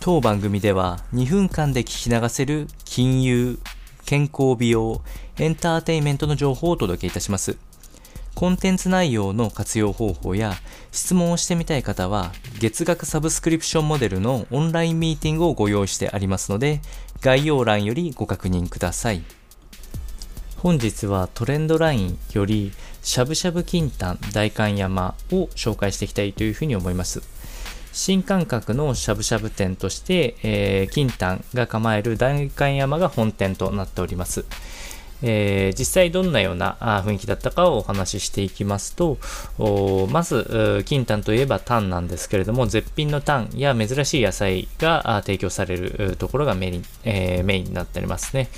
当番組では2分間で聞き流せる金融、健康美容、エンターテインメントの情報をお届けいたします。コンテンツ内容の活用方法や質問をしてみたい方は月額サブスクリプションモデルのオンラインミーティングをご用意してありますので概要欄よりご確認ください。本日はトレンドラインよりしゃぶしゃぶ金丹大観山を紹介していきたいというふうに思います。新感覚のしゃぶしゃぶ店として、えー、金丹が構える代官山が本店となっております。えー、実際どんなような雰囲気だったかをお話ししていきますと、まず、金丹といえばタンなんですけれども、絶品のタンや珍しい野菜が提供されるところがメイン,、えー、メインになっておりますね。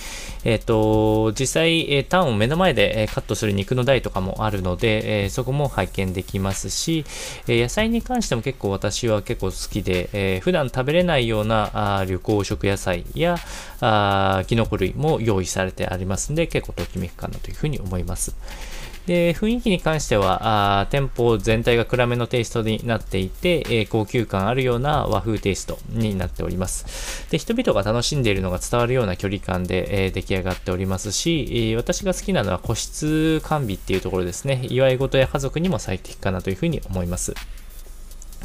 えっ、ー、と、実際、タンを目の前でカットする肉の台とかもあるので、え、そこも拝見できますし、野菜に関しても結構私は結構好きで、えー、普段食べれないような旅行食野菜やあキノコ類も用意されてありますので、結構ときめくかなというふうに思います。で、雰囲気に関しては、あ店舗全体が暗めのテイストになっていて、えー、高級感あるような和風テイストになっております。で、人々が楽しんでいるのが伝わるような距離感で、えー、出来上がっておりますし、えー、私が好きなのは個室完備っていうところですね。祝い事や家族にも最適かなというふうに思います。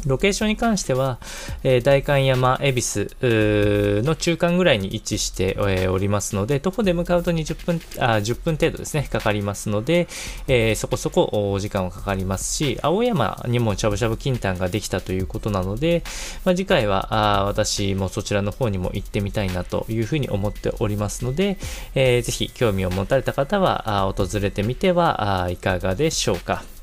ロケーションに関しては、えー、代官山恵比寿の中間ぐらいに位置して、えー、おりますので、徒歩で向かうと20分、あ10分程度ですね、かかりますので、えー、そこそこお時間はかかりますし、青山にもしゃぶしゃぶ金丹ができたということなので、まあ、次回はあ私もそちらの方にも行ってみたいなというふうに思っておりますので、えー、ぜひ興味を持たれた方はあ訪れてみてはいかがでしょうか。